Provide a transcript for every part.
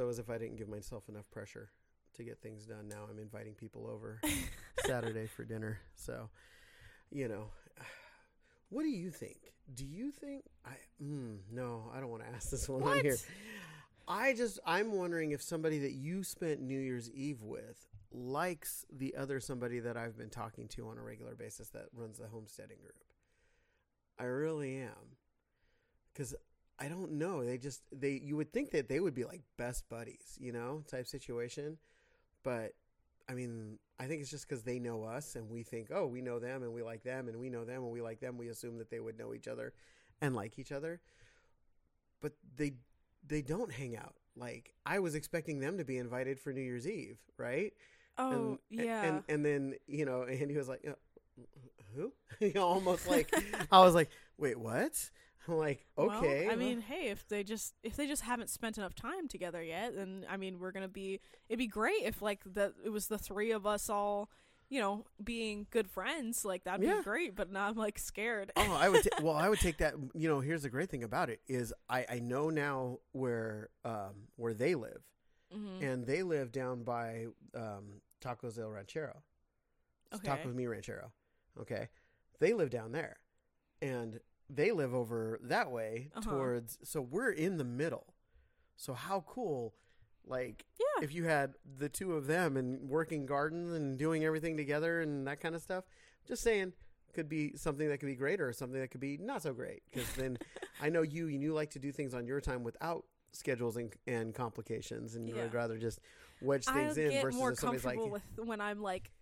So as if I didn't give myself enough pressure to get things done, now I'm inviting people over Saturday for dinner. So, you know, what do you think? Do you think I? Mm, no, I don't want to ask this one on here. I just I'm wondering if somebody that you spent New Year's Eve with likes the other somebody that I've been talking to on a regular basis that runs the homesteading group. I really am. Cuz I don't know, they just they you would think that they would be like best buddies, you know, type situation. But I mean, I think it's just cuz they know us and we think, "Oh, we know them and we like them and we know them and we like them." We assume that they would know each other and like each other. But they they don't hang out. Like I was expecting them to be invited for New Year's Eve, right? Oh and, yeah. And and then you know, and he was like, "Uh, "Who?" you know, almost like I was like, "Wait, what?" I'm like, "Okay." Well, I mean, hey, if they just if they just haven't spent enough time together yet, then I mean, we're gonna be. It'd be great if like the it was the three of us all, you know, being good friends. Like that'd Yeah. be great. But now I'm like scared. oh, I would. Ta- well, I would take that. You know, here's the great thing about it is I I know now where um where they live, hmm and they live down by um Tacos del Ranchero. It's Okay. Tacos Mi Ranchero. Okay. They live down there. And they live over that way Uh-huh. towards so we're in the middle. So how cool like Yeah. if you had the two of them and working gardens and doing everything together and that kind of stuff. Just saying could be something that could be great or something that could be not so great because then I know you and you like to do things on your time without schedules and, and complications and you would rather just wedge things in get versus more if somebody's like with when I'm like.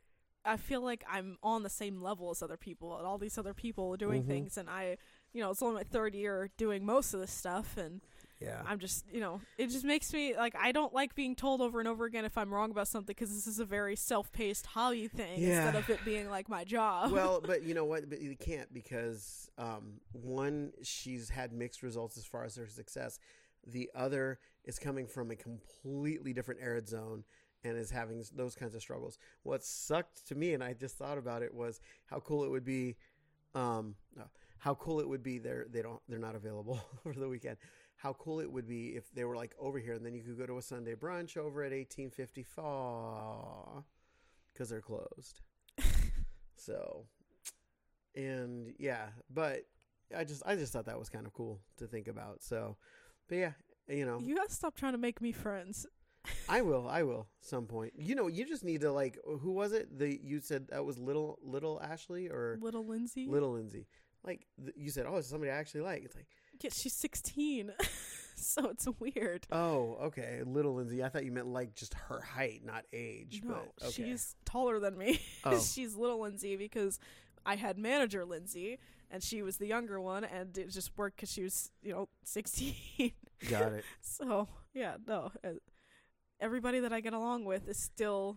I feel like I'm on the same level as other people, and all these other people are doing Mhm. things, and I, you know, it's only my third year doing most of this stuff, and yeah I'm just, you know, it just makes me like I don't like being told over and over again if I'm wrong about something because this is a very self-paced hobby thing instead of it being like my job. well, but you know what? But you can't because um, one, she's had mixed results as far as her success. The other is coming from a completely different arid zone and is having those kinds of struggles. What sucked to me, and I just thought about it, was how cool it would be. Um, no, how cool it would be. They're they don't they're not available for the weekend. How cool it would be if they were like over here, and then you could go to a Sunday brunch over at eighteen fifty four because they're closed. So, and yeah, but I just I just thought that was kind of cool to think about. So, but yeah, you know, you gotta stop trying to make me friends. I will, I will, some point. You know, you just need to like, who was it? The you said that was little little Ashley or Little Lindsay. little Lindsay. Like you said, oh, it's somebody I actually like. It's like, Yeah, she's 16, so it's weird. oh, okay, little Lindsay. I thought you meant like just her height, not age. No, but okay. she's taller than me. Oh. she's little Lindsay because I had manager Lindsay, and she was the younger one, and it just worked because she was, you know, 16. got it. So yeah, no. Everybody that I get along with is still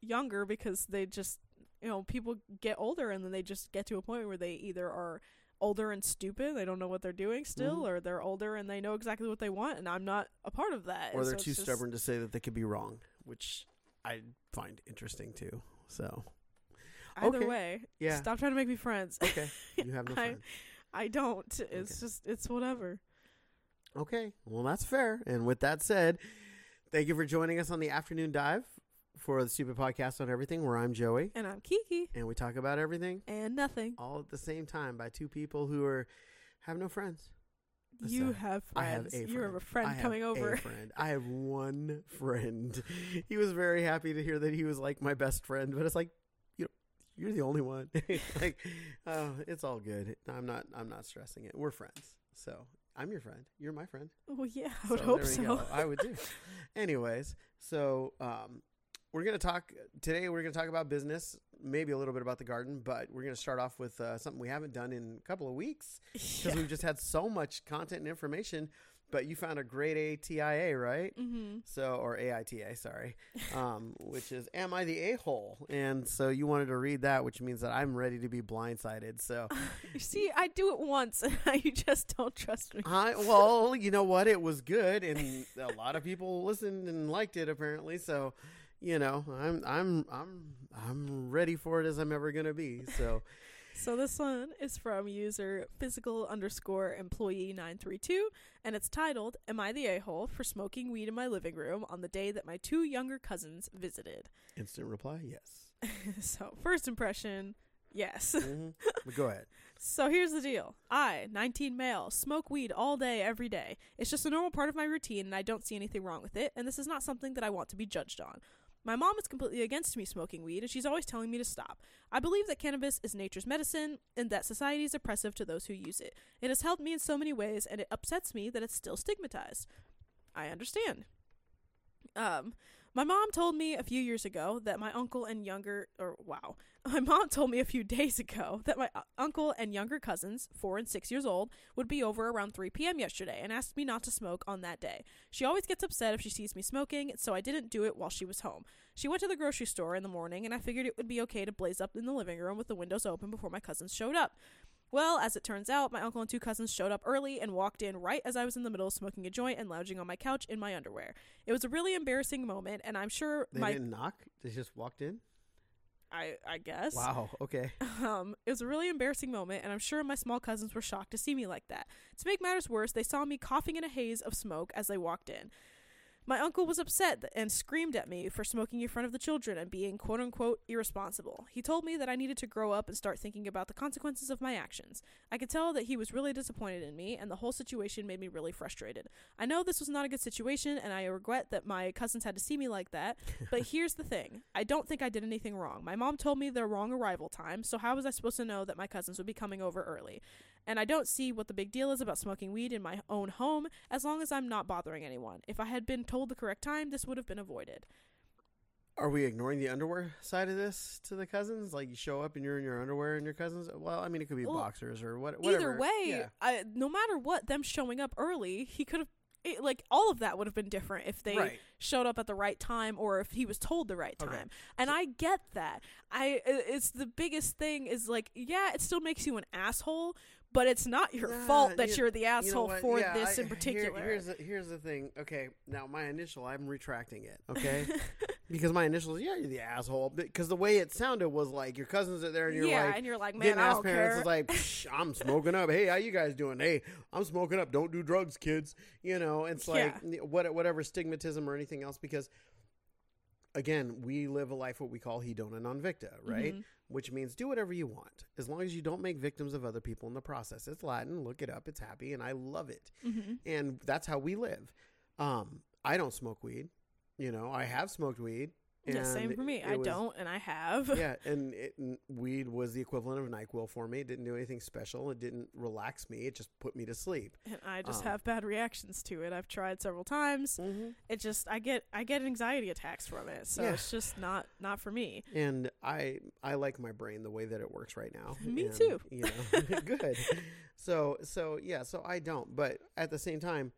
younger because they just, you know, people get older and then they just get to a point where they either are older and stupid, they don't know what they're doing still, Mhm. or they're older and they know exactly what they want, and I'm not a part of that. Or they're so too just- stubborn to say that they could be wrong, which I find interesting too. So Either Okay. way, yeah, stop trying to make me friends. okay, you have no I- friends. I don't. It's Okay. just it's whatever. Okay, well that's fair. And with that said, thank you for joining us on the afternoon dive for the Stupid Podcast on Everything, where I'm Joey, And I'm Kiki and we talk about everything and nothing. all at the same time by two people who are have no friends. You sad. have I have friends. a You have a friend I have coming over. A friend. I have one friend. He was very happy to hear that he was like my best friend, but it's like, you know, you're the only one. like, oh, it's all good. I'm not. I'm not stressing it. We're friends. So I'm your friend. You're my friend. Well, yeah, I would So hope so. go. I would do. Anyways, so um, we're gonna talk today. We're gonna talk about business, maybe a little bit about the garden, but we're gonna start off with uh, something we haven't done in a couple of weeks because yeah. we've just had so much content and information. But you found a great ATIA, right? Mm-hmm. So, or AITA, sorry, um, which is Am I the A hole? And so you wanted to read that, which means that I'm ready to be blindsided. So, You see, I do it once, and you just don't trust me. I well, you know what? It was good, and a lot of people listened and liked it apparently. So, you know, I'm I'm I'm I'm ready for it as I'm ever gonna be. So, So this one is from user physical underscore employee nine three two, and it's titled "Am I the a hole for smoking weed in my living room on the day that my two younger cousins visited?" Instant reply, yes. so first impression, yes. Mhm. But go ahead. So here's the deal. I, 19 male, smoke weed all day, every day. It's just a normal part of my routine, and I don't see anything wrong with it, and this is not something that I want to be judged on. My mom is completely against me smoking weed, and she's always telling me to stop. I believe that cannabis is nature's medicine, and that society is oppressive to those who use it. It has helped me in so many ways, and it upsets me that it's still stigmatized. I understand. Um, my mom told me a few years ago that my uncle and younger, or wow, my mom told me a few days ago that my uh, uncle and younger cousins, four and six years old, would be over around 3 p.m. yesterday and asked me not to smoke on that day. She always gets upset if she sees me smoking, so I didn't do it while she was home. She went to the grocery store in the morning, and I figured it would be okay to blaze up in the living room with the windows open before my cousins showed up. Well, as it turns out, my uncle and two cousins showed up early and walked in right as I was in the middle of smoking a joint and lounging on my couch in my underwear. It was a really embarrassing moment, and I'm sure They my didn't knock. They just walked in. I I guess Wow. Okay. um, it was a really embarrassing moment, and I'm sure my small cousins were shocked to see me like that. To make matters worse, they saw me coughing in a haze of smoke as they walked in. My uncle was upset and screamed at me for smoking in front of the children and being quote unquote irresponsible. He told me that I needed to grow up and start thinking about the consequences of my actions. I could tell that he was really disappointed in me, and the whole situation made me really frustrated. I know this was not a good situation, and I regret that my cousins had to see me like that, but here's the thing I don't think I did anything wrong. My mom told me the wrong arrival time, so how was I supposed to know that my cousins would be coming over early? And I don't see what the big deal is about smoking weed in my own home as long as I'm not bothering anyone. If I had been told the correct time, this would have been avoided. Are we ignoring the underwear side of this to the cousins? Like you show up and you're in your underwear and your cousins. Well, I mean, it could be Well, boxers or what. Whatever. Either way, Yeah. I, no matter what, them showing up early, he could have. It, like all of that would have been different if they right. showed up at the right time or if he was told the right Okay. time. And I get that. I- it's the biggest thing is like yeah, it still makes you an asshole, but it's not your Nah, fault that you- you're the You know asshole for Yeah, this I- in here- particular. here's the, here's the thing. Okay, now my initial, I'm retracting it. Okay, because my initials, yeah, you're the asshole. Because the way it sounded was like your cousins are there and you're yeah, like. and you're like, man, Getting I don't parents care. is like, Psh, I'm smoking up. Hey, how you guys doing? Hey, I'm smoking up. Don't do drugs, kids. You know, it's like what, whatever stigmatism or anything else. Because again, we live a life what we call hedona non victa, right? Mhm. Which means do whatever you want as long as you don't make victims of other people in the process. It's Latin. Look it up. It's happy, and I love it. Mhm. And that's how we live. Um, I don't smoke weed. You know, I have smoked weed. Yeah, same for me. I was- don't, and I have. yeah, and it, weed was the equivalent of Nyquil for me. It didn't do anything special. It didn't relax me. It just put me to sleep. And I just Um, have bad reactions to it. I've tried several times. Mm-hmm. It just I get I get anxiety attacks from it. So Yeah. it's just not not for me. And I I like my brain the way that it works right now. Me And, too. You know, good. So so yeah. So I don't. But at the same time,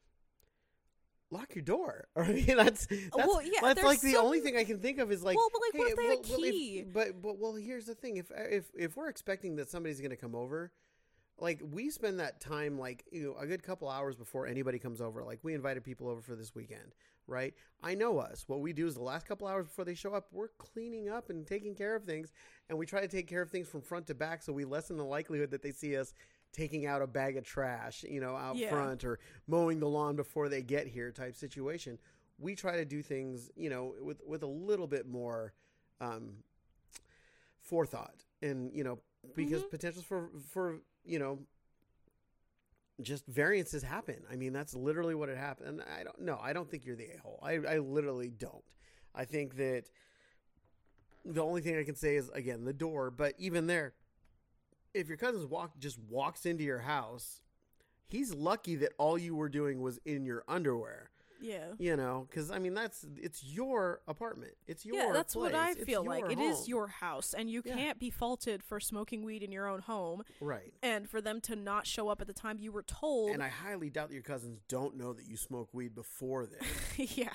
lock your door. I mean, that's that's, well, yeah, that's like the only thing I can think of is like. well, but like, what hey, if they well- had a well, if- key? but but well, here's the thing: if if if we're expecting that somebody's going to come over, like we spend that time like you know a good couple hours before anybody comes over. Like we invited people over for this weekend, right? I know us. What we do is the last couple hours before they show up, we're cleaning up and taking care of things, and we try to take care of things from front to back, so we lessen the likelihood that they see us taking out a bag of trash, you know, out Yeah. front or mowing the lawn before they get here type situation. We try to do things, you know, with with a little bit more um, forethought, and you know, because Mhm. potentials for for you know just variances happen. I mean, that's literally what it happened. And I don't know. I don't think you're the a hole. I, I literally don't. I think that the only thing I can say is again the door. But even there, if your cousin's walk just walks into your house, he's lucky that all you were doing was in your underwear. Yeah. You know, because I mean that's it's your apartment. It's your yeah, that's what. I It's feel like. your It is your house, and you Yeah. can't be faulted for smoking weed in your own home, right. and for them to not show up at the time you were told. And I highly doubt that your cousins don't know that you smoke weed before this. yeah,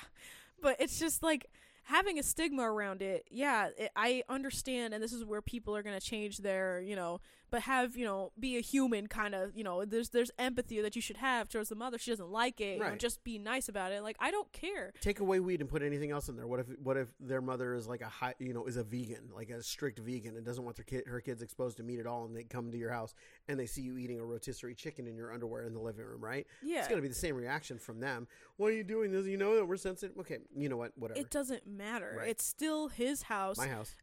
but it's just like having a stigma around it. Yeah, it, I understand, and this is where people are going to change their, you know, but have you know be a human kind of you know there's there's empathy that you should have towards the mother she doesn't like it you know, just be nice about it like i don't care Take away weed and put anything else in there. What if what if their mother is like a high, you know, is a vegan, like a strict vegan, and doesn't want their kid, her kids exposed to meat at all, and they come to your house and they see you eating a rotisserie chicken in your underwear in the living room, right? yeah It's going to be the same reaction from them. Why are you doing this? You know that we're sensitive. Okay, you know what? Whatever. it doesn't matter Right. it's still his house My house.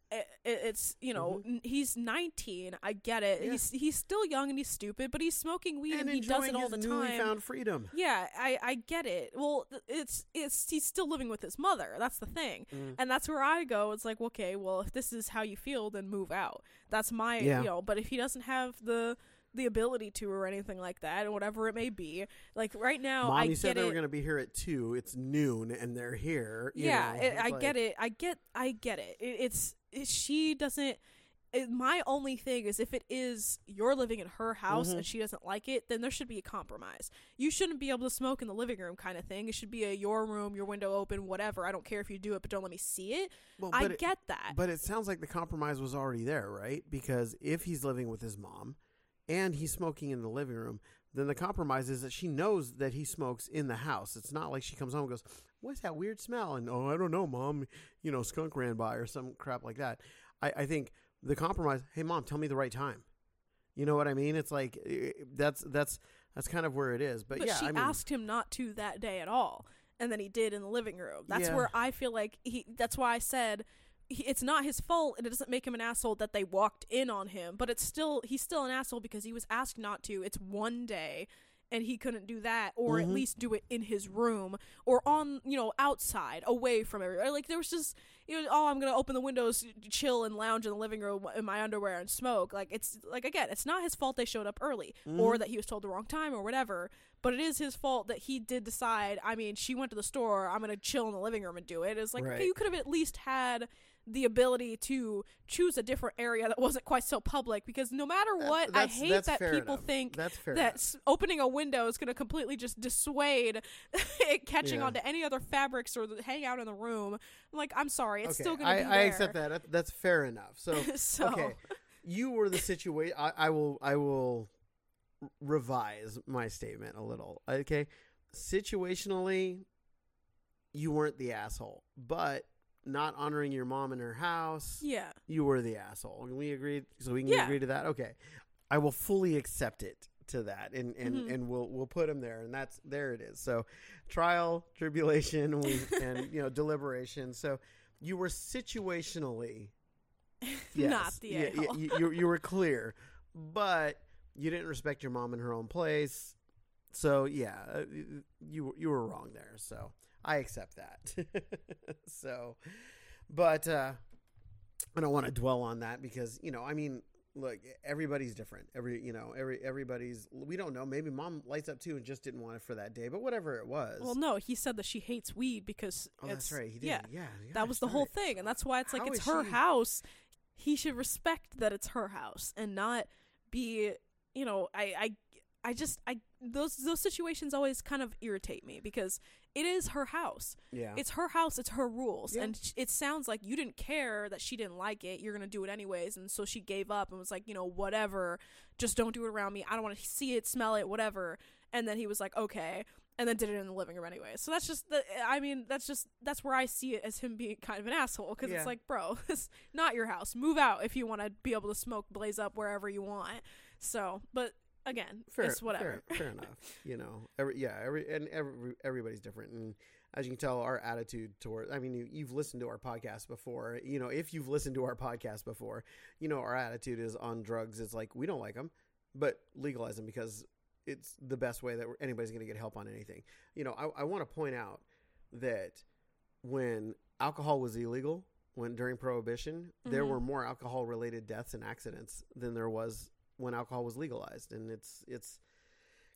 It, it's you know n- he's 19 i get it Mm-hmm. Yeah. he's he's still young and he's stupid but he's smoking weed and, and he does it all the time found freedom. yeah i i get it well it's it's he's still living with his mother that's the thing Mm. and that's where i go it's like okay well if this is how you feel then move out that's my Yeah. you know but if he doesn't have the the ability to or anything like that or whatever it may be like right now Mom, i you get said they it were going to be here at two. It's noon, and they're here. yeah it, i like- get it i get i get it, it it's it, she doesn't my only thing is if it is you're living in her house Mhm. and she doesn't like it then there should be a compromise. You shouldn't be able to smoke in the living room kind of thing. It should be a your room your window open whatever. I don't care if you do it but don't let me see it. Well, i it- get that. But it sounds like the compromise was already there, right? Because if he's living with his mom and he's smoking in the living room, then the compromise is that she knows that he smokes in the house. It's not like she comes home and goes, What's that weird smell? And, oh, I don't know, mom. You know, skunk ran by or some crap like that. I, I think the compromise, hey, mom, tell me the right time. You know what I mean? It's like, eh, that's, that's, that's kind of where it is. But, but yeah, she I mean, asked him not to that day at all and then he did in the living room that's Yeah. where i feel like he that's why i said he, it's not his fault and it doesn't make him an asshole that they walked in on him but it's still he's still an asshole because he was asked not to it's one day and he couldn't do that or at Mhm. least do it in his room or on you know outside away from everybody like there was just you know oh i'm gonna open the windows chill and lounge in the living room in my underwear and smoke like it's like again it's not his fault they showed up early or Mhm. that he was told the wrong time or whatever but it is his fault that he did decide i mean she went to the store i'm gonna chill in the living room and do it it's like Right. okay, you could have at least had the ability to choose a different area that wasn't quite so public because no matter what i hate that people enough. think that's fair. that opening a window is going to completely just dissuade it catching Yeah. onto any other fabrics or the, hang out in the room. I'm like, I'm sorry, it's okay, still going to be there. I accept that. That- That's fair enough. So, so, okay you were the situation I, I will i will revise my statement a little okay situationally you weren't the asshole but not honoring your mom in her house yeah, you were the asshole Can we agreed so we can Yeah. agree to that okay i will fully accept it to that and and Mhm. and we'll we'll put him there and that's there it is so trial tribulation we, and you know deliberation so you were situationally Yes. not the yeah, yeah, you, you, you were clear, but you didn't respect your mom in her own place. So yeah, uh, you you were wrong there. So I accept that. so, but uh, I don't want to dwell on that because you know, I mean, look, everybody's different. Every you know, every everybody's. We don't know. Maybe mom lights up too and just didn't want it for that day. But whatever it was. Well, no, he said that she hates weed because oh, that's right. He did. yeah, Yeah, that was the whole it. thing, and that's why it's like How it's her she- house. He should respect that it's her house and not be, you know, I, I, I just, I those those situations always kind of irritate me because it is her house. Yeah. It's her house. It's her rules, Yeah. and sh- it sounds like you didn't care that she didn't like it. You're gonna do it anyways, and so she gave up and was like, you know, whatever. Just don't do it around me. I don't want to see it, smell it, whatever. And then he was like, okay, and then did it in the living room anyway. So that's just the. I mean, that's just that's where I see it as him being kind of an asshole because Yeah. it's like, bro, it's not your house. Move out if you want to be able to smoke, blaze up wherever you want. So, but again, fair, it's whatever. Fair, fair enough. You know, every yeah, every and every everybody's different, and as you can tell, our attitude toward. I mean, you, you've listened to our podcast before. You know, if you've listened to our podcast before, you know our attitude is on drugs. It's like we don't like them, but legalize them because it's the best way that anybody's going to get help on anything. You know, I, I want to point out that when alcohol was illegal, when during prohibition, there Mhm. were more alcohol related deaths and accidents than there was when alcohol was legalized, and it's it's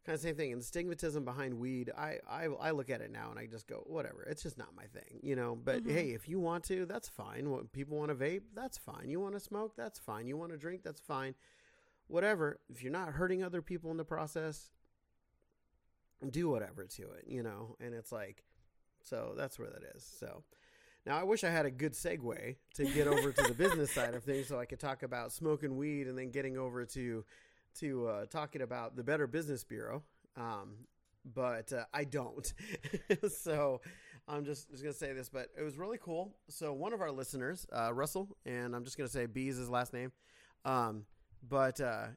kind of the same thing. And the stigmatism behind weed, I, I I look at it now and I just go, whatever. It's just not my thing, you know. But Mhm. hey, if you want to, that's fine. What people want to vape, that's fine. You want to smoke, that's fine. You want to drink, that's fine. Whatever. If you're not hurting other people in the process, do whatever to it, you know. And it's like, so that's where that is. So Now, I wish I had a good segue to get over to the business side of things, so I could talk about smoking weed and then getting over to to uh, talking about the Better Business Bureau. Um, but uh, I don't. so I'm just, just going to say this, but it was really cool. So one of our listeners, uh, Russell, and I'm just going to say B is his last name, um, but uh,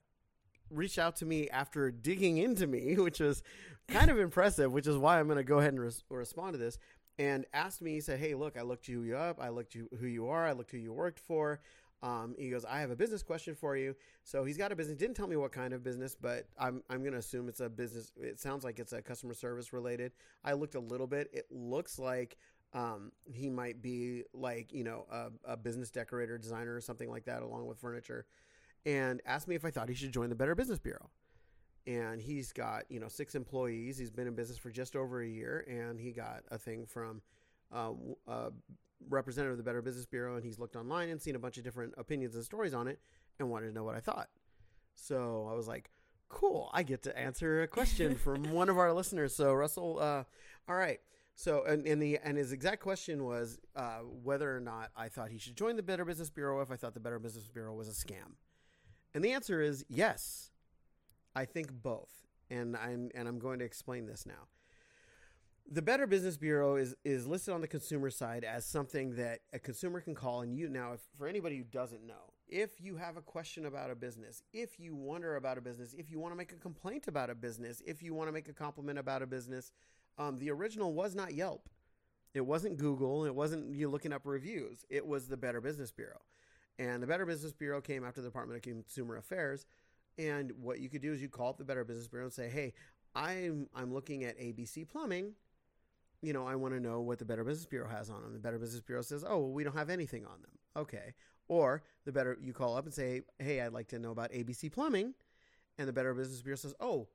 reached out to me after digging into me, which was kind of impressive, which is why I'm going to go ahead and res- respond to this. And asked me, he said, Hey, look, I looked you up. I looked you who you are. I looked who you worked for. Um, he goes, I have a business question for you. So he's got a business. Didn't tell me what kind of business, but I'm I'm gonna assume it's a business. It sounds like it's a customer service related. I looked a little bit. It looks like um, he might be like you know a, a business decorator, designer, or something like that, along with furniture. And asked me if I thought he should join the Better Business Bureau. And he's got you know six employees. He's been in business for just over a year, and he got a thing from uh, uh, representative of the Better Business Bureau, and he's looked online and seen a bunch of different opinions and stories on it, and wanted to know what I thought. So I was like, "Cool, I get to answer a question from one of our listeners." So Russell, uh, all right. So and, and the and his exact question was uh, whether or not I thought he should join the Better Business Bureau if I thought the Better Business Bureau was a scam, and the answer is yes. I think both, and I'm and I'm going to explain this now. The Better Business Bureau is is listed on the consumer side as something that a consumer can call and you now if for anybody who doesn't know if you have a question about a business if you wonder about a business if you want to make a complaint about a business if you want to make a compliment about a business um, the original was not Yelp. It wasn't Google it wasn't you looking up reviews. It was the Better Business Bureau. And the Better Business Bureau came after the Department of Consumer Affairs and what you could do is you call up the Better Business Bureau and say hey I'm I'm looking at ABC Plumbing you know, I want to know what the Better Business Bureau has on them. The Better Business Bureau says, oh, well, we don't have anything on them. Okay. Or the better, you call up and say, hey, I'd like to know about ABC Plumbing. And the Better Business Bureau says, oh,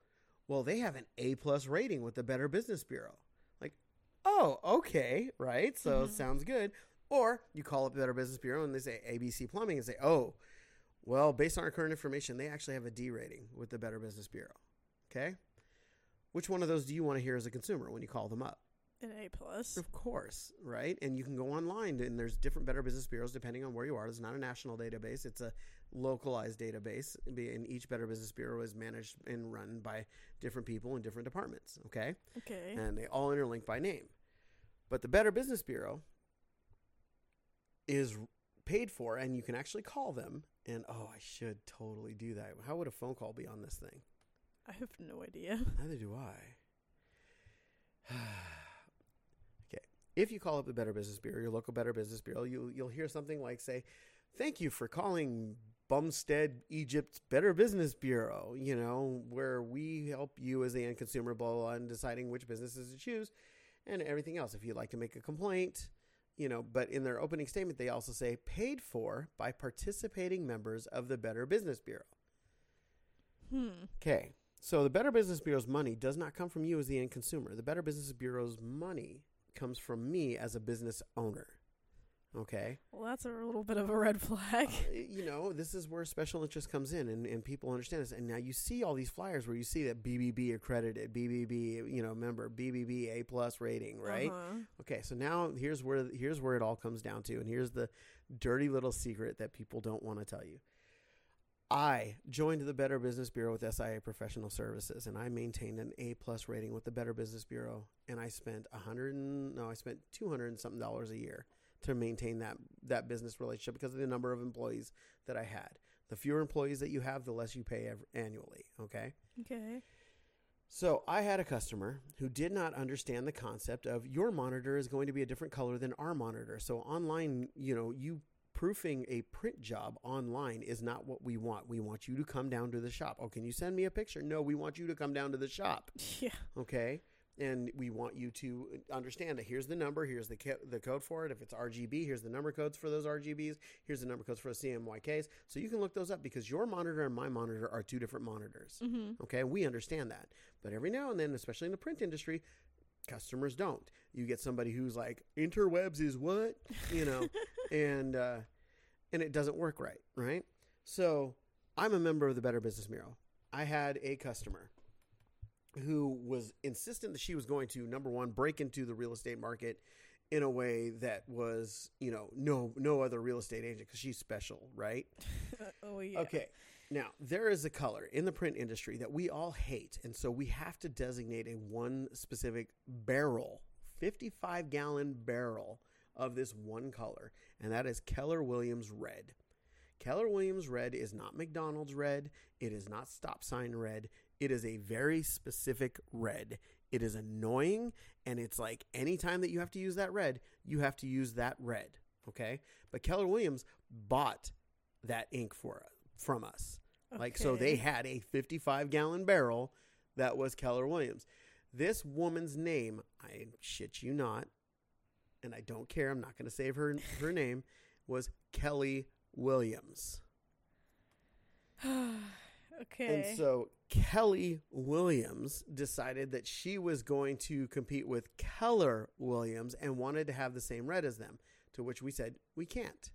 well, they have an A plus rating with the Better Business Bureau. Like, oh, okay, right? So mm-hmm. sounds good. Or you call up the Better Business Bureau and they say ABC Plumbing and say, oh, well, based on our current information, they actually have a D rating with the Better Business Bureau. Okay. Which one of those do you want to hear as a consumer when you call them up? An A plus. Of course, right? And you can go online and there's different Better Business Bureaus depending on where you are. It's not a national database, it's a localized database. And each Better Business Bureau is managed and run by different people in different departments, okay? Okay. And they all interlink by name. But the Better Business Bureau is paid for and you can actually call them and oh, I should totally do that. How would a phone call be on this thing? I have no idea. Neither do I. Okay. If you call up the Better Business Bureau, your local Better Business Bureau, you, you'll hear something like, say, thank you for calling Bumstead, Egypt's Better Business Bureau, you know, where we help you as the end consumer, blah, blah, blah, in deciding which businesses to choose and everything else. If you'd like to make a complaint, you know, but in their opening statement, they also say paid for by participating members of the Better Business Bureau. Hmm. Okay. So the Better Business Bureau's money does not come from you as the end consumer. The Better Business Bureau's money comes from me as a business owner. Okay. Well, that's a little bit of a red flag. Uh, you know, this is where special interest comes in, and, and people understand this. And now you see all these flyers where you see that BBB accredited, BBB, you know, member, BBB A plus rating, right? Uh-huh. Okay, so now here's where here's where it all comes down to, and here's the dirty little secret that people don't want to tell you. I joined the Better Business Bureau with SIA Professional Services, and I maintained an A plus rating with the Better Business Bureau. And I spent a hundred no, I spent two hundred and something dollars a year to maintain that that business relationship because of the number of employees that I had. The fewer employees that you have, the less you pay ev- annually. Okay. Okay. So I had a customer who did not understand the concept of your monitor is going to be a different color than our monitor. So online, you know, you proofing a print job online is not what we want. We want you to come down to the shop. Oh, can you send me a picture? No, we want you to come down to the shop. Yeah. Okay. And we want you to understand that here's the number, here's the co- the code for it. If it's RGB, here's the number codes for those RGBs. Here's the number codes for the CMYKs. So you can look those up because your monitor and my monitor are two different monitors. Mm-hmm. Okay, we understand that. But every now and then, especially in the print industry, customers don't. You get somebody who's like, interwebs is what? You know, and uh, and it doesn't work right, right? So I'm a member of the Better Business Bureau. I had a customer who was insistent that she was going to number one break into the real estate market in a way that was, you know, no no other real estate agent because she's special, right? oh yeah. Okay. Now, there is a color in the print industry that we all hate. And so we have to designate a one specific barrel, 55 gallon barrel of this one color. And that is Keller Williams red. Keller Williams red is not McDonald's red. It is not stop sign red. It is a very specific red. It is annoying. And it's like anytime that you have to use that red, you have to use that red. Okay. But Keller Williams bought that ink for from us. Like so they had a 55 gallon barrel that was Keller Williams. This woman's name, I shit you not, and I don't care, I'm not going to say her her name was Kelly Williams. okay. And so Kelly Williams decided that she was going to compete with Keller Williams and wanted to have the same red as them. To which we said, we can't.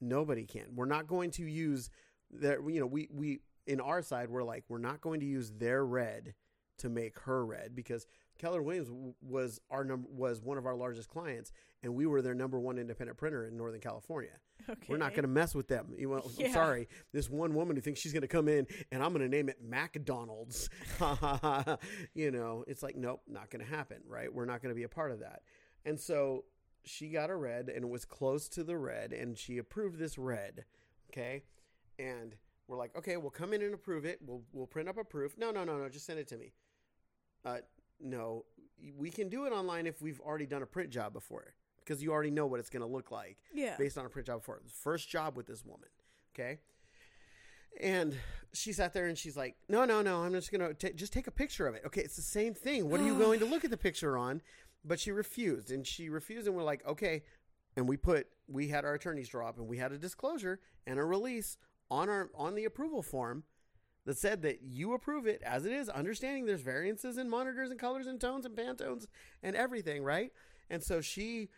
Nobody can. We're not going to use their, you know, we, we, in our side, we're like, we're not going to use their red to make her red because Keller Williams was our number, was one of our largest clients and we were their number one independent printer in Northern California. Okay. We're not going to mess with them. You know, I'm sorry. This one woman who thinks she's going to come in and I'm going to name it McDonald's. you know, it's like, nope, not going to happen, right? We're not going to be a part of that. And so she got a red and it was close to the red and she approved this red. Okay. And we're like, okay, we'll come in and approve it. We'll, we'll print up a proof. No, no, no, no. Just send it to me. Uh, no, we can do it online if we've already done a print job before because you already know what it's going to look like Yeah. based on a print job before. First job with this woman. Okay. And she sat there and she's like, no, no, no, I'm just going to just take a picture of it. Okay. It's the same thing. What are you going to look at the picture on? But she refused and she refused. And we're like, okay. And we put, we had our attorneys draw up and we had a disclosure and a release on our, on the approval form that said that you approve it as it is, understanding there's variances in monitors and colors and tones and pantones and everything, right? And so she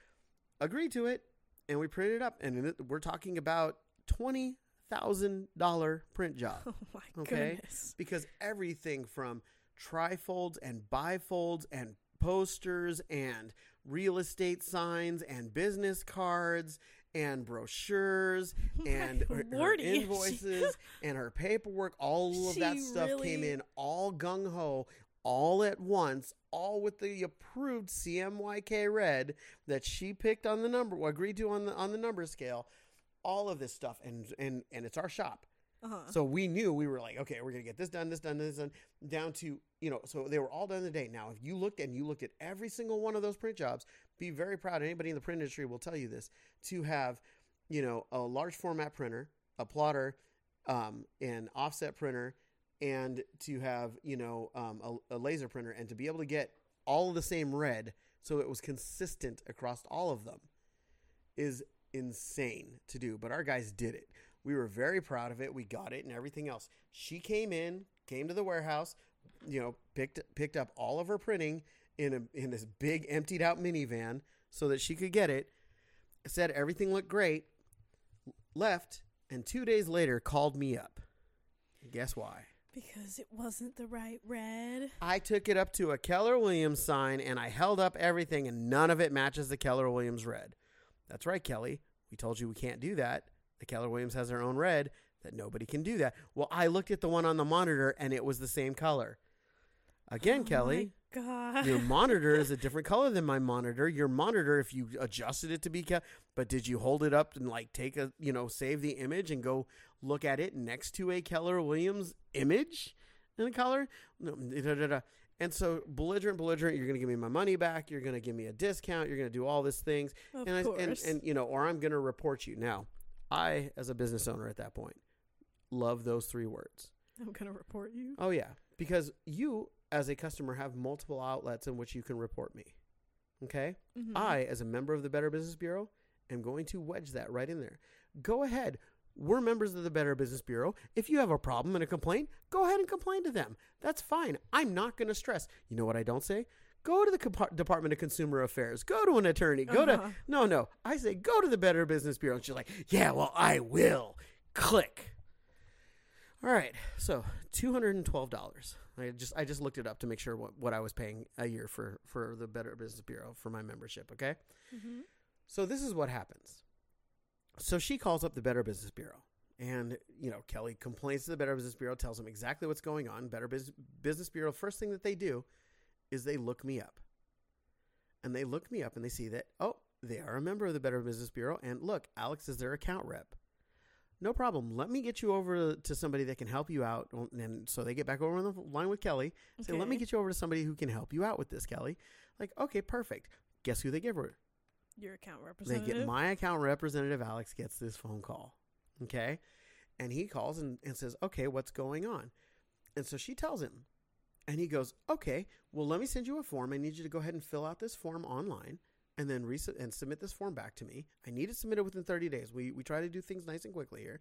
agreed to it, and we printed it up, and it, we're talking about twenty thousand dollar print job Oh my Okay. goodness. because everything from trifolds and bifolds and posters and real estate signs and business cards and brochures and her, her invoices and her paperwork all of that She stuff came in all gung-ho all at once all with the approved CMYK red that she picked on the number well, agreed to on the on the number scale all of this stuff and and and it's our shop Uh-huh. so we knew we were like, okay, we're gonna get this done, this done, this done, down to you know. So they were all done in the day. Now, if you looked and you looked at every single one of those print jobs, be very proud. Anybody in the print industry will tell you this: to have, you know, a large format printer, a plotter, um, an offset printer, and to have you know um, a, a laser printer, and to be able to get all of the same red, so it was consistent across all of them, is insane to do. But our guys did it. We were very proud of it. We got it and everything else. She came in, came to the warehouse, you know, picked picked up all of her printing in a in this big emptied out minivan so that she could get it. Said everything looked great. Left and 2 days later called me up. Guess why? Because it wasn't the right red. I took it up to a Keller Williams sign and I held up everything and none of it matches the Keller Williams red. That's right, Kelly. We told you we can't do that. The Keller Williams has their own red that nobody can do that. Well, I looked at the one on the monitor and it was the same color. Again, Oh Kelly, God. your monitor is a different color than my monitor. Your monitor, if you adjusted it to be, Ke- but did you hold it up and like take a, you know, save the image and go look at it next to a Keller Williams image in the color? No, da, da, da. And so belligerent, belligerent. You're going to give me my money back. You're going to give me a discount. You're going to do all these things, of and, I, and and you know, or I'm going to report you. Now, I, as a business owner at that point, love those three words. I'm gonna report you. Oh yeah, because you as a customer have multiple outlets in which you can report me. Okay? Mhm. I as a member of the Better Business Bureau am going to wedge that right in there. Go ahead. We're members of the Better Business Bureau. If you have a problem and a complaint, go ahead and complain to them. That's fine. I'm not going to stress. You know what I don't say? Go to the Compa- Department of Consumer Affairs. Go to an attorney. Go Uh-huh. to No, no. I say go to the Better Business Bureau. And she's like, "Yeah, well, I will." Click. All right. So, $212. I just I just looked it up to make sure what, what I was paying a year for for the Better Business Bureau for my membership. Okay, Mm-hmm. so this is what happens. So she calls up the Better Business Bureau, and you know Kelly complains to the Better Business Bureau, tells them exactly what's going on. Better Bus- Business Bureau. First thing that they do is they look me up, and they look me up and they see that oh they are a member of the Better Business Bureau, and look Alex is their account rep. No problem. Let me get you over to somebody that can help you out. Oh, and so they get back over on the line with Kelly. Say, let me get you over to somebody who can help you out with this, Kelly. Like, okay, perfect. Guess who they give her? Your account representative. They get my account representative, Alex, gets this phone call. Okay. And he calls and, and says, okay, what's going on? And so she tells him. And he goes, okay, well, let me send you a form. I need you to go ahead and fill out this form online and then res- and submit this form back to me. I need it submitted within 30 days. We, we try to do things nice and quickly here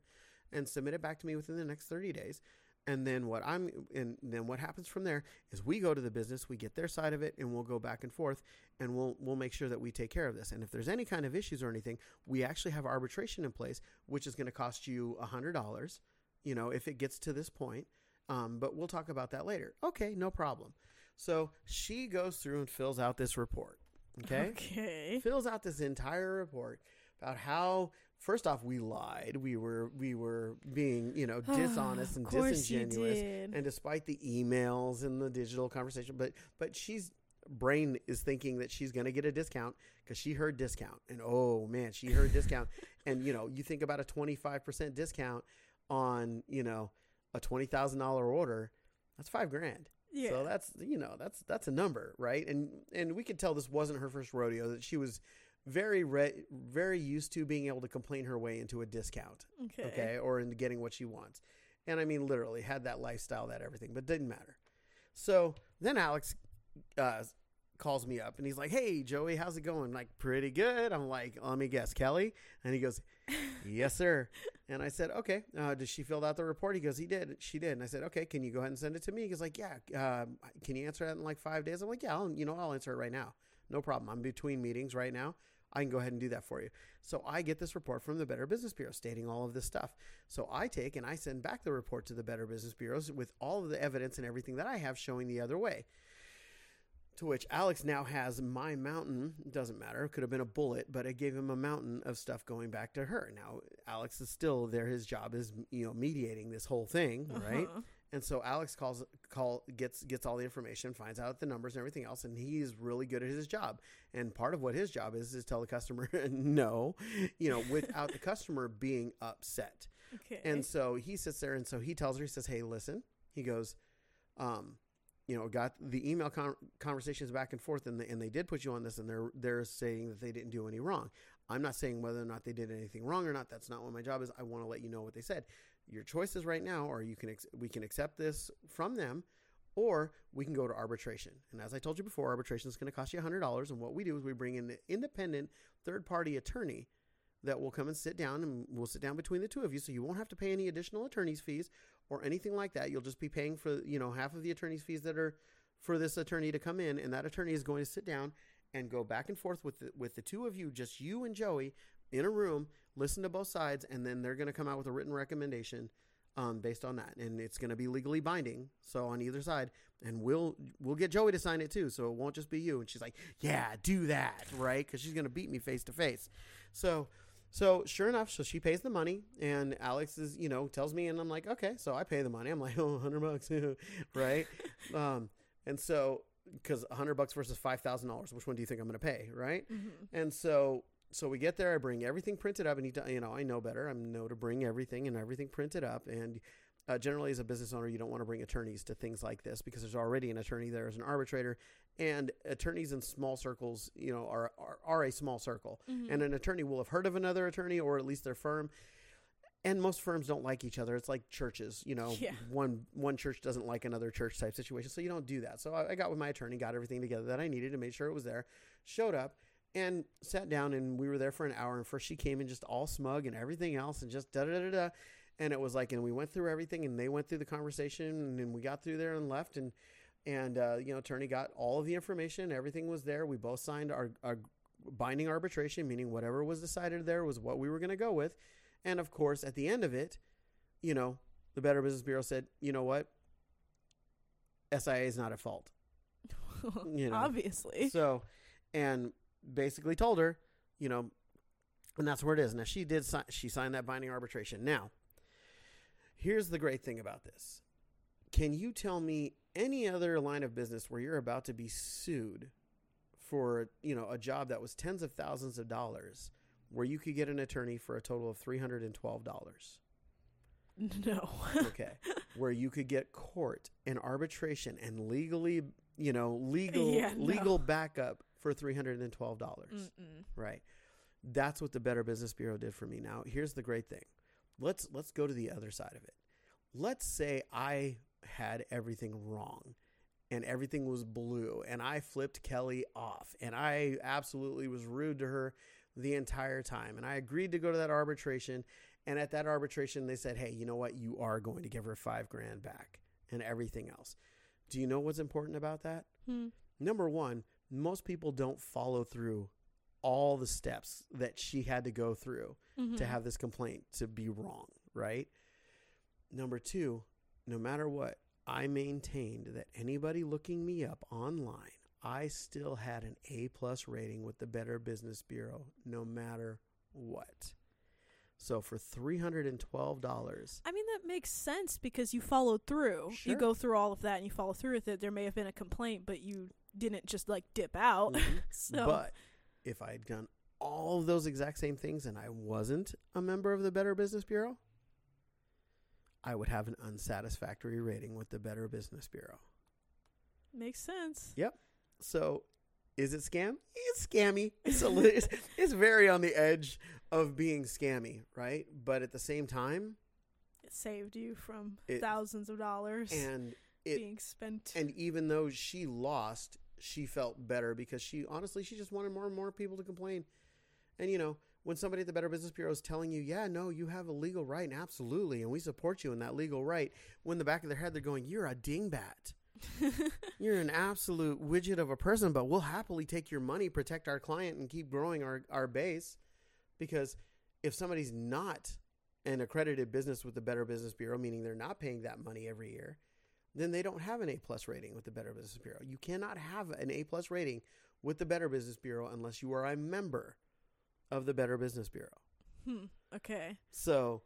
and submit it back to me within the next 30 days. And then what I'm and then what happens from there is we go to the business, we get their side of it, and we'll go back and forth, and we'll we'll make sure that we take care of this. And if there's any kind of issues or anything, we actually have arbitration in place, which is going to cost you hundred dollars. You know, if it gets to this point, um, but we'll talk about that later. Okay, no problem. So she goes through and fills out this report. Okay, Okay. fills out this entire report about how first off we lied. We were we were being you know dishonest and Of course you disingenuous. and despite the emails and the digital conversation but but she's brain is thinking that she's going to get a discount because she heard discount. And oh man she heard discount. And you know you think about a 25% discount on you know a $20000 order that's five grand yeah. so that's you know that's that's a number, right? And and we could tell this wasn't her first rodeo. That she was very re- very used to being able to complain her way into a discount, okay. okay, or into getting what she wants. And I mean, literally had that lifestyle, that everything, but didn't matter. So then Alex uh, calls me up and he's like, "Hey, Joey, how's it going?" like, pretty good. I'm like, "Let me guess, Kelly," and he goes, "Yes, sir." And I said, okay, uh, she fill out the report? He goes, he did. She did. And I said, okay, can you go ahead and send it to me? He goes like, yeah. Um, can you answer that in like five days? I'm like, yeah, I'll, you know, I'll answer it right now. No problem. I'm between meetings right now. I can go ahead and do that for you. So I get this report from the Better Business Bureau stating all of this stuff. So I take and I send back the report to the Better Business Bureaus with all of the evidence and everything that I have showing the other way. To which Alex now has my mountain. Doesn't matter. Could have been a bullet, but it gave him a mountain of stuff going back to her. Now Alex is still there. His job is you know mediating this whole thing, right? Uh-huh. And so Alex calls call gets gets all the information, finds out the numbers and everything else, and he's really good at his job. And part of what his job is is tell the customer no, you know, without the customer being upset. Okay. And so he sits there, and so he tells her, he says, "Hey, listen," he goes, um, you know, got the email con- conversations back and forth, and they, and they did put you on this, and they're they're saying that they didn't do any wrong. I'm not saying whether or not they did anything wrong or not. That's not what my job is. I want to let you know what they said. Your choices right now, or you can ex- we can accept this from them, or we can go to arbitration. And as I told you before, arbitration is going to cost you $100. And what we do is we bring in an independent third party attorney that will come and sit down and we'll sit down between the two of you. So you won't have to pay any additional attorney's fees or anything like that. You'll just be paying for, you know, half of the attorney's fees that are for this attorney to come in. And that attorney is going to sit down and go back and forth with the, with the two of you, just you and Joey in a room, listen to both sides. And then they're going to come out with a written recommendation um, based on that, and it's going to be legally binding. So on either side, and we'll we'll get Joey to sign it too, so it won't just be you. And she's like, "Yeah, do that, right?" Because she's going to beat me face to face. So, so sure enough, so she pays the money, and Alex is you know tells me, and I'm like, "Okay," so I pay the money. I'm like, "Oh, hundred bucks, right?" um, and so because hundred bucks versus five thousand dollars, which one do you think I'm going to pay, right? Mhm. And so so we get there. I bring everything printed up, and he, you know, I know better. I know to bring everything and everything printed up. And uh, generally, as a business owner, you don't want to bring attorneys to things like this because there's already an attorney there as an arbitrator, and attorneys in small circles, you know, are are, are a small circle. Mhm. And an attorney will have heard of another attorney or at least their firm. And most firms don't like each other. It's like churches, you know. Yeah. One one church doesn't like another church type situation, so you don't do that. So I, I got with my attorney, got everything together that I needed to make sure it was there. Showed up and sat down, and we were there for an hour. And first she came in just all smug and everything else, and just da da da da. And it was like, and we went through everything, and they went through the conversation, and then we got through there and left, and and uh, you know, attorney got all of the information. Everything was there. We both signed our, our binding arbitration, meaning whatever was decided there was what we were going to go with. And of course, at the end of it, you know, the Better Business Bureau said, you know what? SIA is not at fault. You know. Obviously. So, and basically told her, you know, and that's where it is. Now she did sign. She signed that binding arbitration. Now, here's the great thing about this. Can you tell me any other line of business where you're about to be sued for you know a job that was tens of thousands of dollars, where you could get an attorney for a total of three hundred and twelve dollars? No. okay where you could get court and arbitration and legally you know legal Yeah, no. legal backup for $312 Mm-mm. right that's what the better business bureau did for me now here's the great thing let's let's go to the other side of it let's say i had everything wrong and everything was blue and i flipped kelly off and i absolutely was rude to her the entire time and i agreed to go to that arbitration and at that arbitration, they said, hey, you know what? You are going to give her five grand back and everything else. Do you know what's important about that? Hmm. Number one, most people don't follow through all the steps that she had to go through to Mhm. have this complaint to be wrong, right? Number two, no matter what, I maintained that anybody looking me up online, I still had an A plus rating with the Better Business Bureau, no matter what. So for three hundred and twelve dollars, I mean, that makes sense because you followed through. Sure. You go through all of that and you follow through with it. There may have been a complaint, but you didn't just like dip out. Mm-hmm. so but if I had done all of those exact same things and I wasn't a member of the Better Business Bureau, I would have an unsatisfactory rating with the Better Business Bureau. makes sense. Yep. So, is it scam? It's scammy. It's a li- it's, it's very on the edge of being scammy, right? But at the same time, It saved you from It- thousands of dollars and it being spent. and even though she lost, she felt better because she honestly she just wanted more and more people to complain. And you know, when somebody at the Better Business Bureau is telling you, "Yeah, no, you have a legal right, and absolutely, and we support you in that legal right," when the back of their head they're going, "You're a dingbat." You're an absolute widget of a person, but we'll happily take your money, protect our client, and keep growing our, our base. Because if somebody's not an accredited business with the Better Business Bureau, meaning they're not paying that money every year, then they don't have an A plus rating with the Better Business Bureau. You cannot have an A plus rating with the Better Business Bureau unless you are a member of the Better Business Bureau. hmm. Okay. So,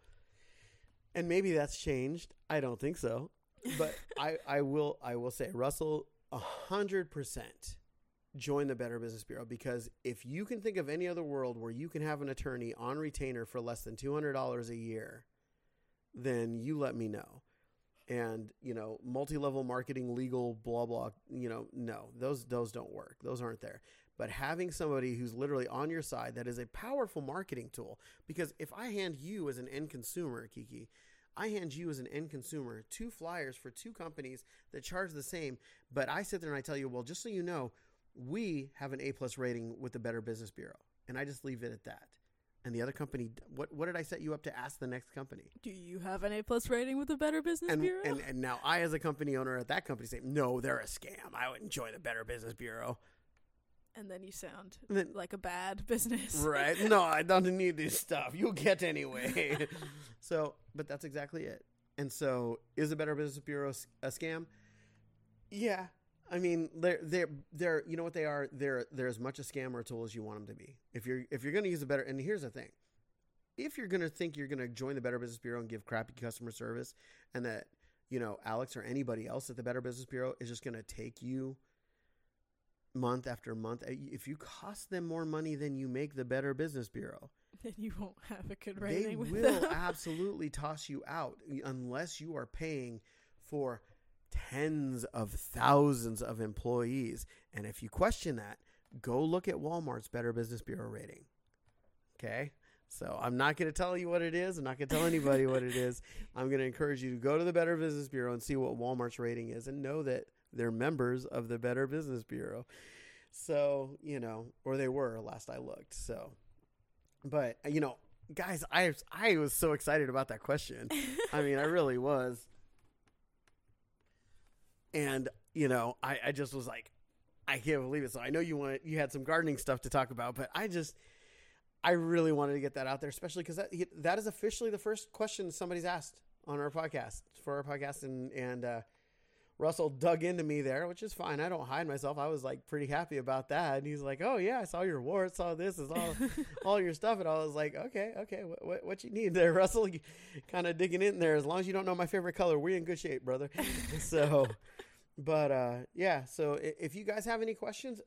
and maybe that's changed. I don't think so, but I, I will I will say Russell a hundred percent join the Better Business Bureau because if you can think of any other world where you can have an attorney on retainer for less than two hundred dollars a year, then you let me know. And you know, multi-level marketing, legal, blah blah. You know, no, those those don't work. Those aren't there. But having somebody who's literally on your side that is a powerful marketing tool. Because if I hand you as an end consumer, Kiki, I hand you as an end consumer two flyers for two companies that charge the same, but I sit there and I tell you, well, just so you know, we have an A plus rating with the Better Business Bureau, and I just leave it at that. And the other company, what what did I set you up to ask the next company? Do you have an A plus rating with the Better Business And, Bureau? and and now I, as a company owner at that company, say, no, they're a scam. I would enjoy the Better Business Bureau. And then you sound then- like a bad business. right? No, I don't need this stuff. You'll get anyway. so, but that's exactly it. And so, is the Better Business Bureau a scam? Yeah. I mean, they're they're they're you know what they are. They're they're as much a scam or a tool as you want them to be. If you're if you're going to use a better, and here's the thing, if you're going to think you're going to join the Better Business Bureau and give crappy customer service, and that you know Alex or anybody else at the Better Business Bureau is just going to take you month after month, uh, if you cost them more money than you make the Better Business Bureau, Then you won't have a good they rating with will absolutely toss you out unless you are paying for tens of thousands of employees. And if you question that, go look at Walmart's Better Business Bureau rating. Okay? So I'm not going to tell you what it is. I'm not going to tell anybody what it is. I'm going to encourage you to go to the Better Business Bureau and see what Walmart's rating is and know that they're members of the Better Business Bureau. So, you know, or they were last I looked. So, but, you know, guys, I I was so excited about that question. I mean, I really was. And, you know, I, I just was like, I can't believe it. So I know you want you had some gardening stuff to talk about, but I just I really wanted to get that out there, especially because that that is officially the first question somebody's asked on our podcast for our podcast, and and uh, Russell dug into me there, which is fine. I don't hide myself. I was like pretty happy about that. And he's like, "Oh yeah, I saw your warts, saw this, is all all your stuff." And I was like, "Okay, okay, what what, what you need there, Russell? Kind of digging in there. As long as you don't know my favorite color, we're in good shape, brother." so, but uh, yeah. So if you guys have any questions,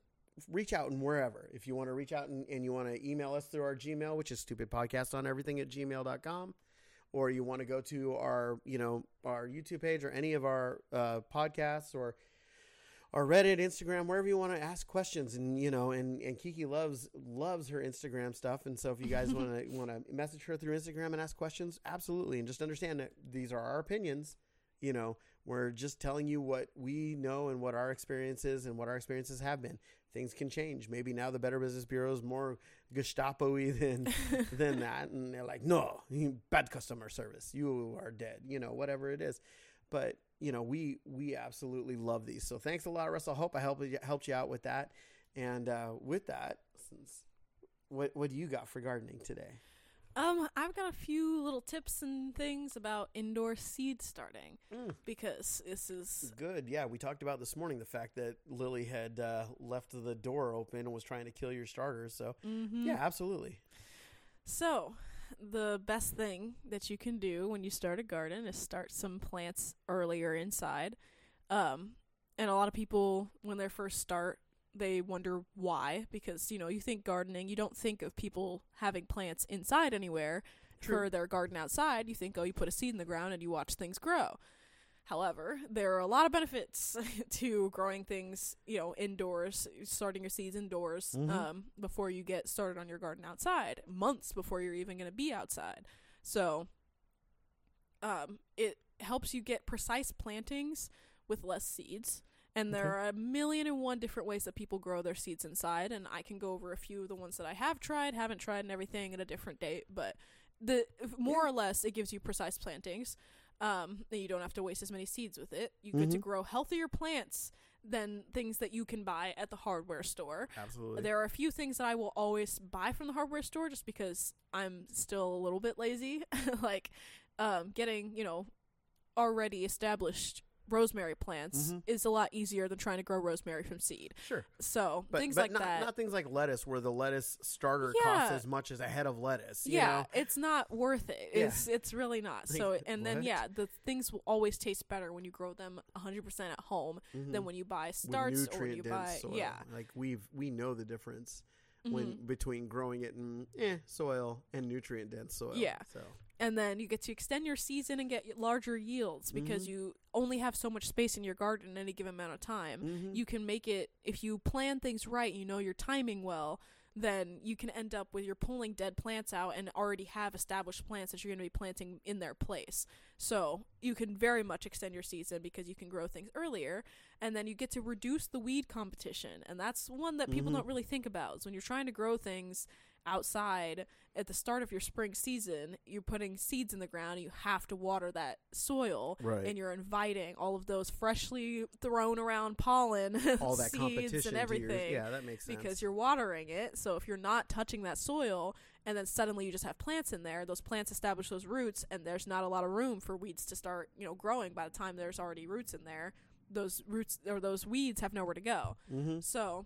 reach out and wherever. If you want to reach out and, and you want to email us through our Gmail, which is stupidpodcast on everything at gmail.com or you want to go to our you know our youtube page or any of our uh, podcasts or our reddit instagram wherever you want to ask questions. And you know and, and kiki loves loves her instagram stuff. And so if you guys want to want to message her through instagram and ask questions absolutely. And just understand that these are our opinions. You know we're just telling you what we know and what our experiences and what our experiences have been things can change. Maybe now the Better Business Bureau is more Gestapo-y than than that, and they're like, no, bad customer service. You are dead. You know, whatever it is. But you know, we we absolutely love these. So thanks a lot, Russell. Hope I helped you, helped you out with that. And uh, with that, since what what do you got for gardening today? Um, I've got a few little tips and things about indoor seed starting Mm. because this is Good. Yeah, we talked about this morning the fact that Lily had uh, left the door open and was trying to kill your starters. So mhm. yeah, absolutely. So, the best thing that you can do when you start a garden is start some plants earlier inside. Um, and a lot of people, when they first start, they wonder why because you know you think gardening, you don't think of people having plants inside anywhere True. for their garden outside. You think, oh, you put a seed in the ground and you watch things grow. However, there are a lot of benefits to growing things, you know, indoors, starting your seeds indoors Mhm. um, before you get started on your garden outside, months before you're even going to be outside. So, um, it helps you get precise plantings with less seeds. And there Okay. are a million and one different ways that people grow their seeds inside, and I can go over a few of the ones that I have tried, haven't tried, and everything at a different date. But the more Yeah. or less, it gives you precise plantings. Um, you don't have to waste as many seeds with it. You get to Mhm. grow healthier plants than things that you can buy at the hardware store. Absolutely. There are a few things that I will always buy from the hardware store just because I'm still a little bit lazy. like um, getting, you know, already established rosemary plants Mhm. is a lot easier than trying to grow rosemary from seed. Sure. So But, things but like not, that. not things like lettuce, where the lettuce starter costs as much as a head of lettuce. you yeah, know? it's not worth it. Yeah. It's it's really not. Like, So and then what? yeah, the things will always taste better when you grow them 100% at home than Mhm. when you buy starts or when you buy soil. yeah. like we've we know the difference when Mhm. between growing it in eh, soil and nutrient dense soil. Yeah. So and then you get to extend your season and get larger yields because Mhm. you only have so much space in your garden in any given amount of time. mhm. You can make it if you plan things right, you know your timing well, then you can end up with you're pulling dead plants out and already have established plants that you're going to be planting in their place. So, you can very much extend your season because you can grow things earlier and then you get to reduce the weed competition. And that's one that people Mhm. don't really think about. Is when you're trying to grow things outside at the start of your spring season, you're putting seeds in the ground, you have to water that soil right. and you're inviting all of those freshly thrown around pollen, all that seeds competition and everything Yeah, that makes sense. because you're watering it. So if you're not touching that soil and then suddenly you just have plants in there, those plants establish those roots and there's not a lot of room for weeds to start, you know, growing by the time there's already roots in there. Those roots or those weeds have nowhere to go. mm-hmm. So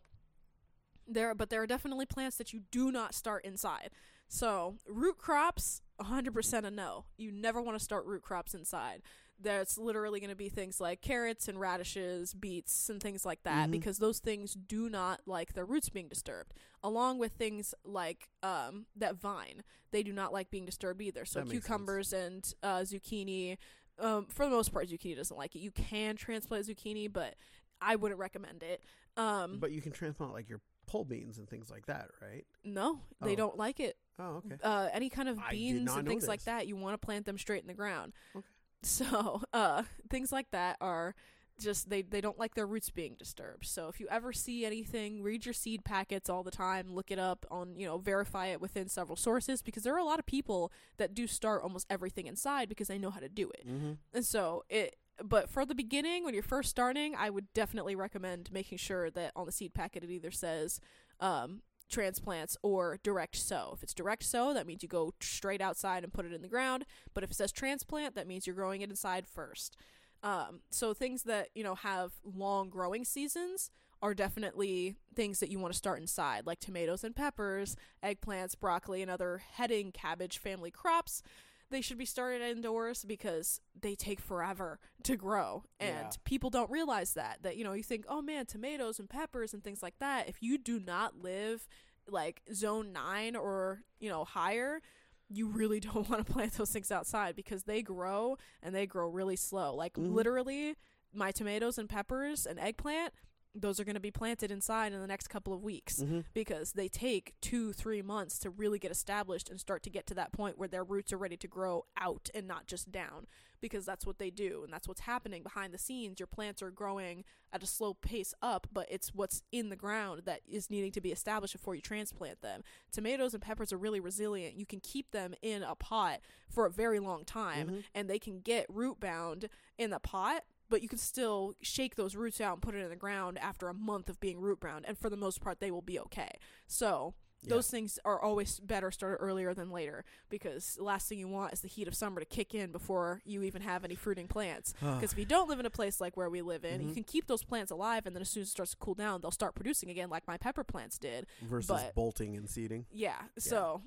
there but there are definitely plants that you do not start inside. So root crops 100% a no. You never want to start root crops inside. That's literally going to be things like carrots and radishes, beets and things like that Mhm. because those things do not like their roots being disturbed. Along with things like um, that vine, they do not like being disturbed either. So That cucumbers and uh, zucchini, um, for the most part, zucchini doesn't like it. You can transplant zucchini, but I wouldn't recommend it. Um, But you can transplant like your pole beans and things like that, right? no, they Oh. don't like it. Oh, okay. Uh, any kind of beans and things like that, you want to plant them straight in the ground. Okay. So, uh, things like that are just they they don't like their roots being disturbed. So if you ever see anything, read your seed packets all the time, look it up on, you know, verify it within several sources because there are a lot of people that do start almost everything inside because they know how to do it. Mm-hmm. And so it but for the beginning when you're first starting, I would definitely recommend making sure that on the seed packet it either says um transplants or direct sow. If it's direct sow, that means you go straight outside and put it in the ground, but if it says transplant, that means you're growing it inside first. Um, so things that you know have long growing seasons are definitely things that you want to start inside, like tomatoes and peppers, eggplants, broccoli, and other heading cabbage family crops. They should be started indoors because they take forever to grow. And Yeah. people don't realize that. That, you know, you think, oh man, tomatoes and peppers and things like that. If you do not live like zone nine or, you know, higher, you really don't want to plant those things outside because they grow and they grow really slow. Like Mhm. literally, my tomatoes and peppers and eggplant, those are going to be planted inside in the next couple of weeks Mm-hmm. because they take two, three months to really get established and start to get to that point where their roots are ready to grow out and not just down because that's what they do and that's what's happening behind the scenes. Your plants are growing at a slow pace up, but it's what's in the ground that is needing to be established before you transplant them. Tomatoes and peppers are really resilient. You can keep them in a pot for a very long time Mhm. and they can get root bound in the pot but you can still shake those roots out and put it in the ground after a month of being root bound and for the most part they will be okay so Yeah. those things are always better started earlier than later because the last thing you want is the heat of summer to kick in before you even have any fruiting plants because if you don't live in a place like where we live in you Mhm. can keep those plants alive and then as soon as it starts to cool down they'll start producing again like my pepper plants did versus but- bolting and seeding. yeah. So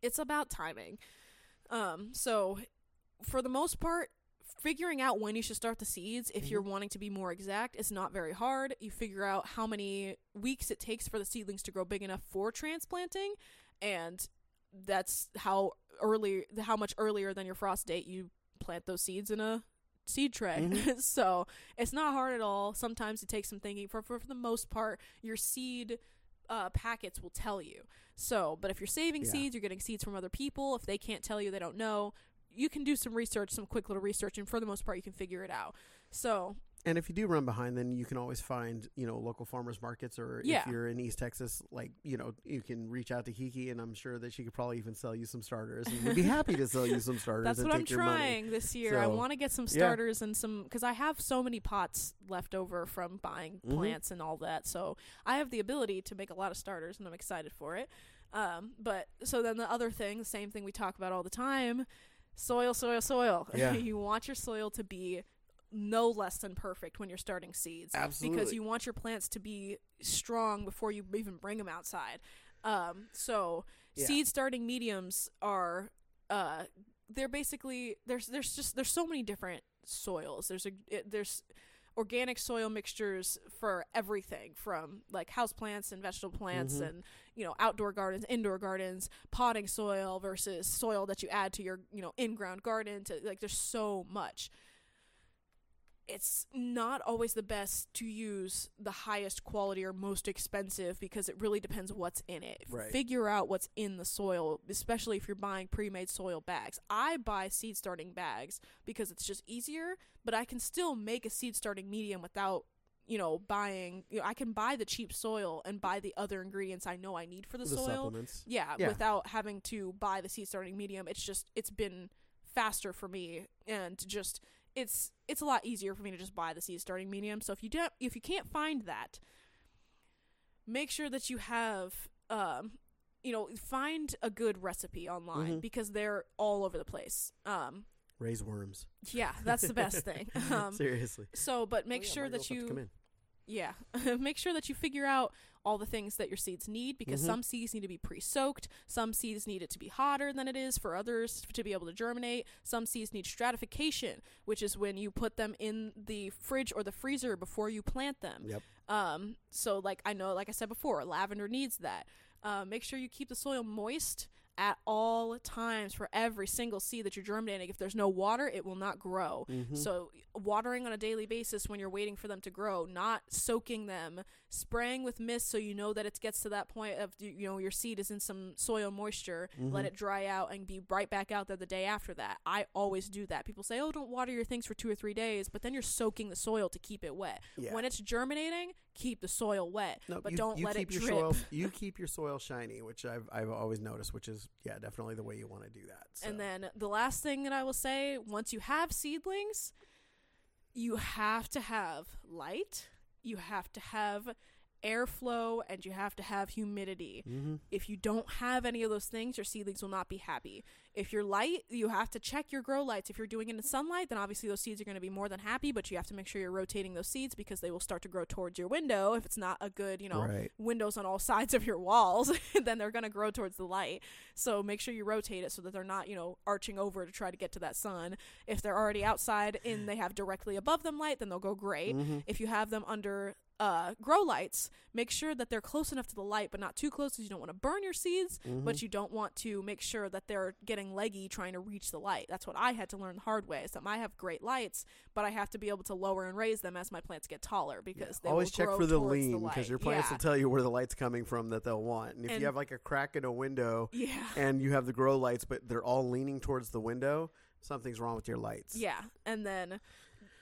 it's about timing. Um so for the most part figuring out when you should start the seeds if you're wanting to be more exact is not very hard. You figure out how many weeks it takes for the seedlings to grow big enough for transplanting and that's how early how much earlier than your frost date you plant those seeds in a seed tray. Mhm. so it's not hard at all. Sometimes it takes some thinking. For for, for the most part, your seed uh, packets will tell you. So, but if you're saving Yeah. seeds, you're getting seeds from other people. If they can't tell you, they don't know. You can do some research, some quick little research, and for the most part, you can figure it out. So, And if you do run behind, then you can always find, you know, local farmers markets, or Yeah. if you're in East Texas, like, you know, you can reach out to Kiki, and I'm sure that she could probably even sell you some starters. And we'd be happy to sell you some starters that's and what I'm take your money. trying this year. I want to get some yeah. starters and some because I have so many pots left over from buying Mhm. plants and all that. So I have the ability to make a lot of starters, and I'm excited for it. Um, but so then the other thing, the same thing we talk about all the time, soil, soil, soil. Yeah. you want your soil to be no less than perfect when you're starting seeds Absolutely. because you want your plants to be strong before you even bring them outside. Um, so Yeah. seed starting mediums are uh, they're basically there's there's just there's so many different soils. There's a it, there's organic soil mixtures for everything from like house plants and vegetable plants Mhm. and you know outdoor gardens, indoor gardens, potting soil versus soil that you add to your you know in-ground garden to like there's so much it's not always the best to use the highest quality or most expensive because it really depends what's in it. Right. Figure out what's in the soil, especially if you're buying pre-made soil bags. I buy seed starting bags because it's just easier, but I can still make a seed starting medium without you know buying you know, I can buy the cheap soil and buy the other ingredients I know I need for the, the soil. supplements. Yeah, Yeah. without having to buy the seed starting medium. It's just it's been faster for me and just it's it's a lot easier for me to just buy the seed starting medium. So if you don't if you can't find that, make sure that you have um you know, find a good recipe online Mhm. because they're all over the place. Um Raise worms. yeah, that's the best thing. Um Seriously. so but make Oh, yeah, sure that about come you in. yeah. Make sure that you figure out all the things that your seeds need because Mhm. some seeds need to be pre soaked. Some seeds need it to be hotter than it is for others to be able to germinate. Some seeds need stratification, which is when you put them in the fridge or the freezer before you plant them. Yep. Um, so, like I know, like I said before, lavender needs that. Uh, make sure you keep the soil moist at all times for every single seed that you're germinating. If there's no water, it will not grow. Mhm. So, watering on a daily basis when you're waiting for them to grow, not soaking them, spraying with mist so you know that it gets to that point of you know your seed is in some soil moisture. Let Mhm. it dry out and be right back out there the day after that. I always do that. People say, "Oh, don't water your things for two or three days," but then you're soaking the soil to keep it wet. Yeah. When it's germinating, keep the soil wet, No, but you, don't you let it drip. soil. You keep your soil shiny, which I've I've always noticed, which is yeah, definitely the way you want to do that. So. And then the last thing that I will say, once you have seedlings, you have to have light. You have to have airflow and you have to have humidity. Mm-hmm. If you don't have any of those things, your seedlings will not be happy. If you're light, you have to check your grow lights. If you're doing it in sunlight, then obviously those seeds are going to be more than happy, but you have to make sure you're rotating those seeds because they will start to grow towards your window. If it's not a good, you know, Right. windows on all sides of your walls, then they're going to grow towards the light. So make sure you rotate it so that they're not, you know, arching over to try to get to that sun. If they're already outside and they have directly above them light, then they'll go great. Mm-hmm. If you have them under uh, grow lights, make sure that they're close enough to the light, but not too close because you don't want to burn your seeds, Mm-hmm. but you don't want to make sure that they're getting leggy trying to reach the light. That's what I had to learn the hard way. Is that I have great lights, but I have to be able to lower and raise them as my plants get taller because they Always check for the lean because your plants yeah. will tell you where the light's coming from that they'll want. And if And- you have like a crack in a window yeah. and you have the grow lights, but they're all leaning towards the window, something's wrong with your lights. Yeah, and then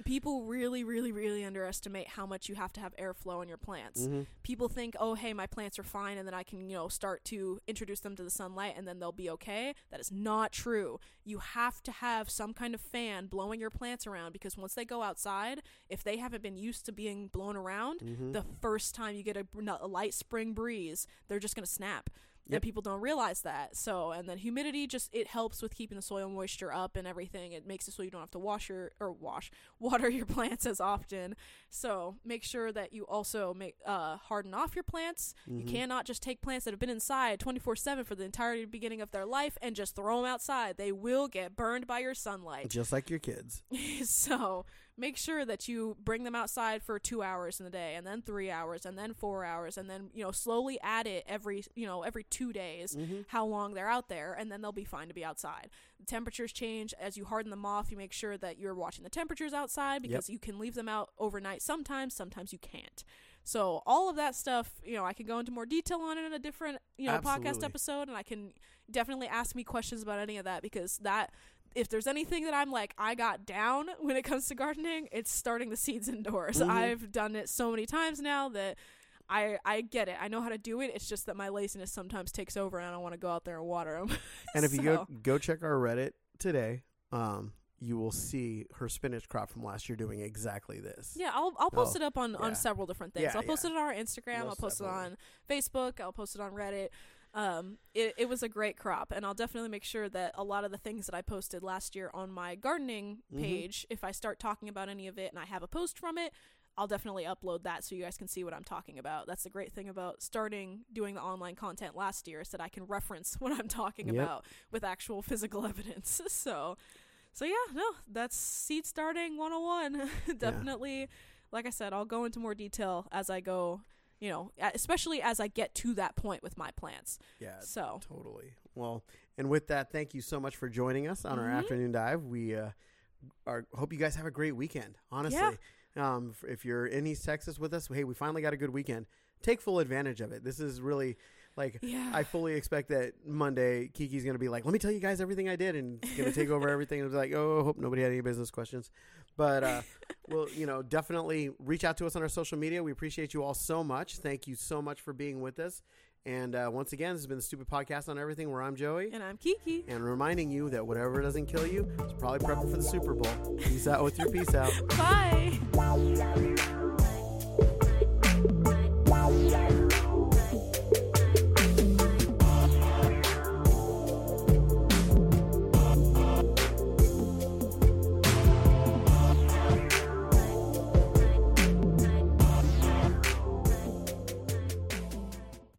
people really, really, really underestimate how much you have to have airflow in your plants. Mhm. People think, oh, hey, my plants are fine, and then I can, you know, start to introduce them to the sunlight, and then they'll be okay. That is not true. You have to have some kind of fan blowing your plants around because once they go outside, if they haven't been used to being blown around, Mm-hmm. the first time you get a, a light spring breeze, they're just going to snap. Yep. And people don't realize that. So, and then humidity just it helps with keeping the soil moisture up and everything. It makes it so you don't have to wash your or wash water your plants as often. So, make sure that you also make uh harden off your plants. Mm-hmm. You cannot just take plants that have been inside 24/7 for the entire beginning of their life and just throw them outside. They will get burned by your sunlight. Just like your kids. so make sure that you bring them outside for two hours in the day and then three hours and then four hours and then you know slowly add it every you know every two days Mm-hmm. how long they're out there and then they'll be fine to be outside. The temperatures change. As you harden them off you make sure that you're watching the temperatures outside because you can leave them out overnight. Sometimes sometimes you can't. So all of that stuff you know i can go into more detail on it in a different you know podcast episode and i can definitely ask me questions about any of that because that if there's anything that I'm like I got down when it comes to gardening, it's starting the seeds indoors. Mhm. I've done it so many times now that I I get it. I know how to do it. It's just that my laziness sometimes takes over and I don't want to go out there and water them. And if you go go check our Reddit today, um, you will see her spinach crop from last year doing exactly this. yeah, I'll I'll post Oh, it up on yeah. on several different things. Yeah, I'll post yeah. it on our Instagram. I'll Most post it on Facebook. I'll post it on Reddit. Um, it, it was a great crop, and I'll definitely make sure that a lot of the things that I posted last year on my gardening Mhm. page, if I start talking about any of it and I have a post from it, I'll definitely upload that so you guys can see what I'm talking about. That's the great thing about starting doing the online content last year is that I can reference what I'm talking Yep. about with actual physical evidence. so, so yeah, no, that's seed starting 101. definitely, like I said, I'll go into more detail as I go. You know, especially as I get to that point with my plants. Yeah, So, totally. Well, and with that, thank you so much for joining us on our Mhm. afternoon dive. We uh, are hope you guys have a great weekend. Honestly, um, if you're in East Texas with us, hey, we finally got a good weekend. Take full advantage of it. This is really like yeah. I fully expect that Monday Kiki's gonna be like, "Let me tell you guys everything I did," and gonna take over everything. And be like, "Oh, hope nobody had any business questions." But uh, well, you know, definitely reach out to us on our social media. We appreciate you all so much. Thank you so much for being with us. And uh, once again, this has been the Stupid Podcast on Everything, where I'm Joey, and I'm Kiki. and reminding you that whatever doesn't kill you is probably prepping for the Super Bowl. Peace out with your peace out. Bye.